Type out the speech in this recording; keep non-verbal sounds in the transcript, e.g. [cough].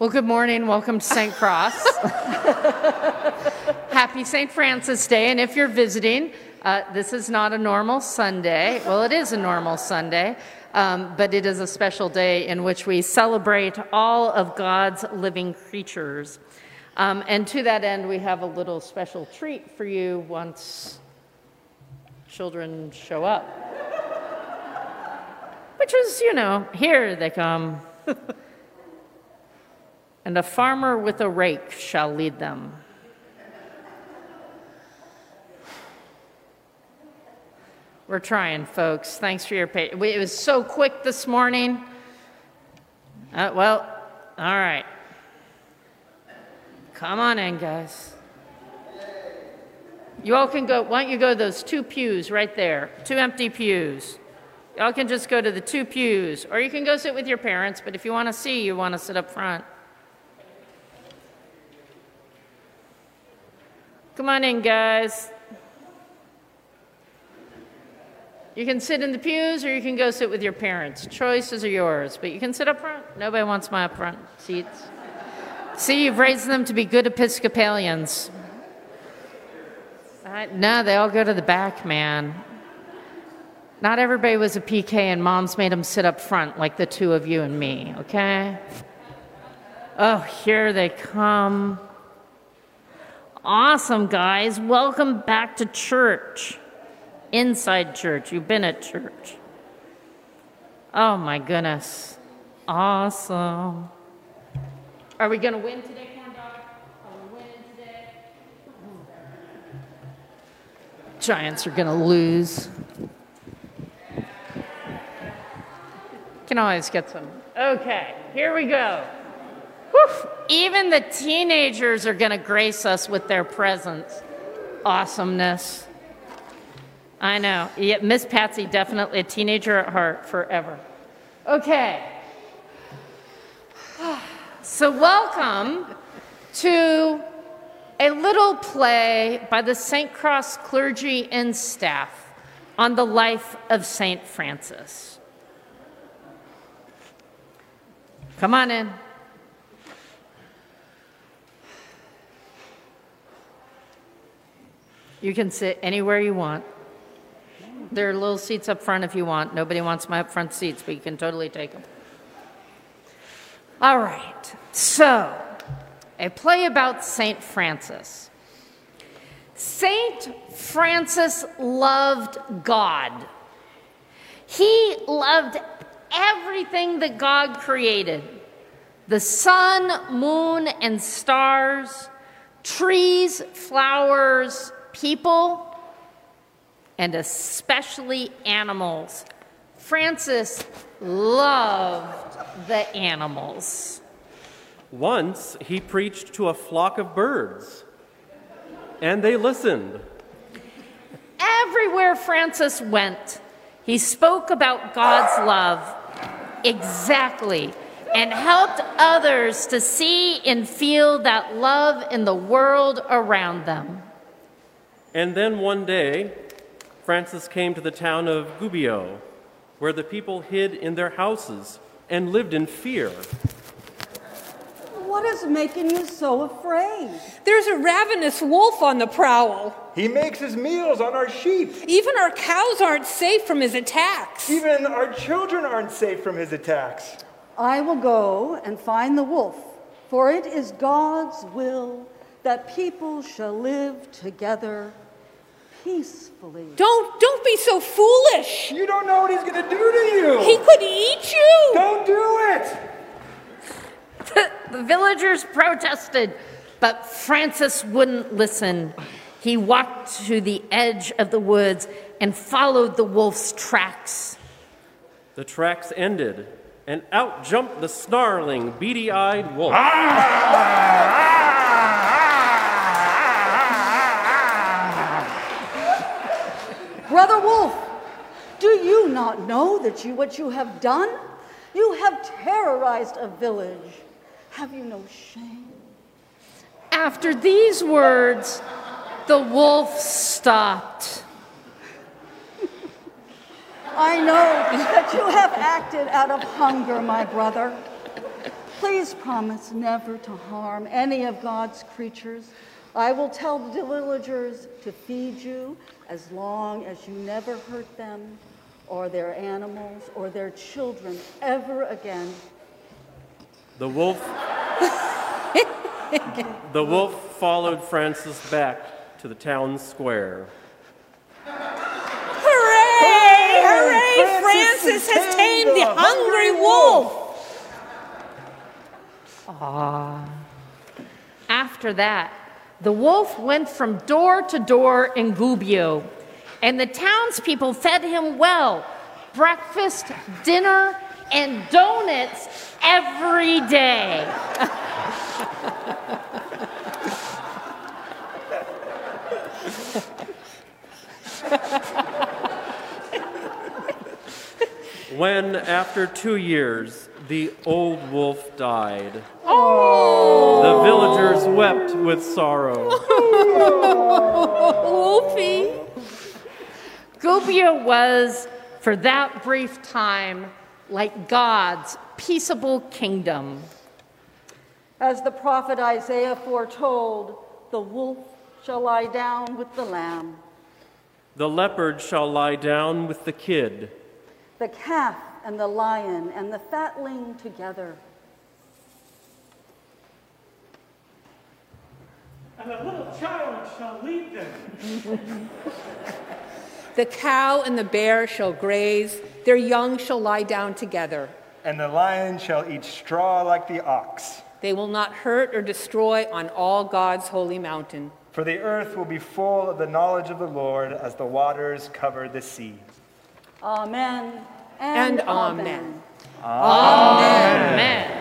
Well, good morning. Welcome to St. Cross. [laughs] Happy St. Francis Day. And if you're visiting, uh, this is not a normal Sunday. Well, it is a normal Sunday, um, but it is a special day in which we celebrate all of God's living creatures. Um, and to that end, we have a little special treat for you once children show up. Which is, you know, here they come. [laughs] and a farmer with a rake shall lead them. We're trying, folks. Thanks for your patience. It was so quick this morning. Uh, well, all right. Come on in, guys. You all can go, why don't you go to those two pews right there? Two empty pews. Y'all can just go to the two pews, or you can go sit with your parents, but if you want to see, you want to sit up front. Come on in, guys. You can sit in the pews or you can go sit with your parents. Choices are yours, but you can sit up front. Nobody wants my up front seats. See, you've raised them to be good Episcopalians. No, they all go to the back, man. Not everybody was a PK, and moms made them sit up front like the two of you and me, okay? Oh, here they come. Awesome, guys. Welcome back to church. Inside church. You've been at church. Oh, my goodness. Awesome. Are we going to win today, corn dog? Are we winning today? Giants are going to lose. Can always get some. Okay, here we go. Even the teenagers are going to grace us with their presence. Awesomeness. I know. Yeah, Miss Patsy, definitely a teenager at heart forever. Okay. [sighs] So, welcome to a little play by the St. Cross clergy and staff on the life of St. Francis. Come on in. You can sit anywhere you want. There are little seats up front if you want. Nobody wants my up front seats, but you can totally take them. All right, so a play about St. Francis. St. Francis loved God. He loved everything that God created the sun, moon, and stars, trees, flowers, people, and especially animals. Francis loved the animals. Once he preached to a flock of birds, and they listened. Everywhere Francis went, he spoke about God's love exactly and helped others to see and feel that love in the world around them. And then one day, Francis came to the town of Gubbio, where the people hid in their houses and lived in fear. What is making you so afraid? There's a ravenous wolf on the prowl. He makes his meals on our sheep. Even our cows aren't safe from his attacks. Even our children aren't safe from his attacks. I will go and find the wolf, for it is God's will that people shall live together peacefully. Don't don't be so foolish. You don't know what he's going to do to you. He could eat you. Don't do it. the villagers protested, but Francis wouldn't listen. He walked to the edge of the woods and followed the wolf's tracks. The tracks ended, and out jumped the snarling, beady eyed wolf. Ah! Brother Wolf, do you not know that you what you have done? You have terrorized a village. Have you no shame? After these words, the wolf stopped. I know that you have acted out of hunger, my brother. Please promise never to harm any of God's creatures. I will tell the villagers to feed you as long as you never hurt them or their animals or their children ever again. The wolf. the wolf followed Francis back to the town square. Hooray! Oh, Hooray! Francis Francis has tamed the hungry wolf. After that, the wolf went from door to door in Gubbio, and the townspeople fed him well breakfast, dinner, and donuts every day. When, after two years, the old wolf died, oh. the villagers wept with sorrow. [laughs] Wolfie. Gubbio was, for that brief time, like God's peaceable kingdom. As the prophet Isaiah foretold, the wolf shall lie down with the lamb, The leopard shall lie down with the kid. the calf and the lion and the fatling together. And a little child shall lead them. [laughs] The cow and the bear shall graze, their young shall lie down together. And the lion shall eat straw like the ox. They will not hurt or destroy on all God's holy mountain. For the earth will be full of the knowledge of the Lord as the waters cover the sea. Amen And and, amen. Amen.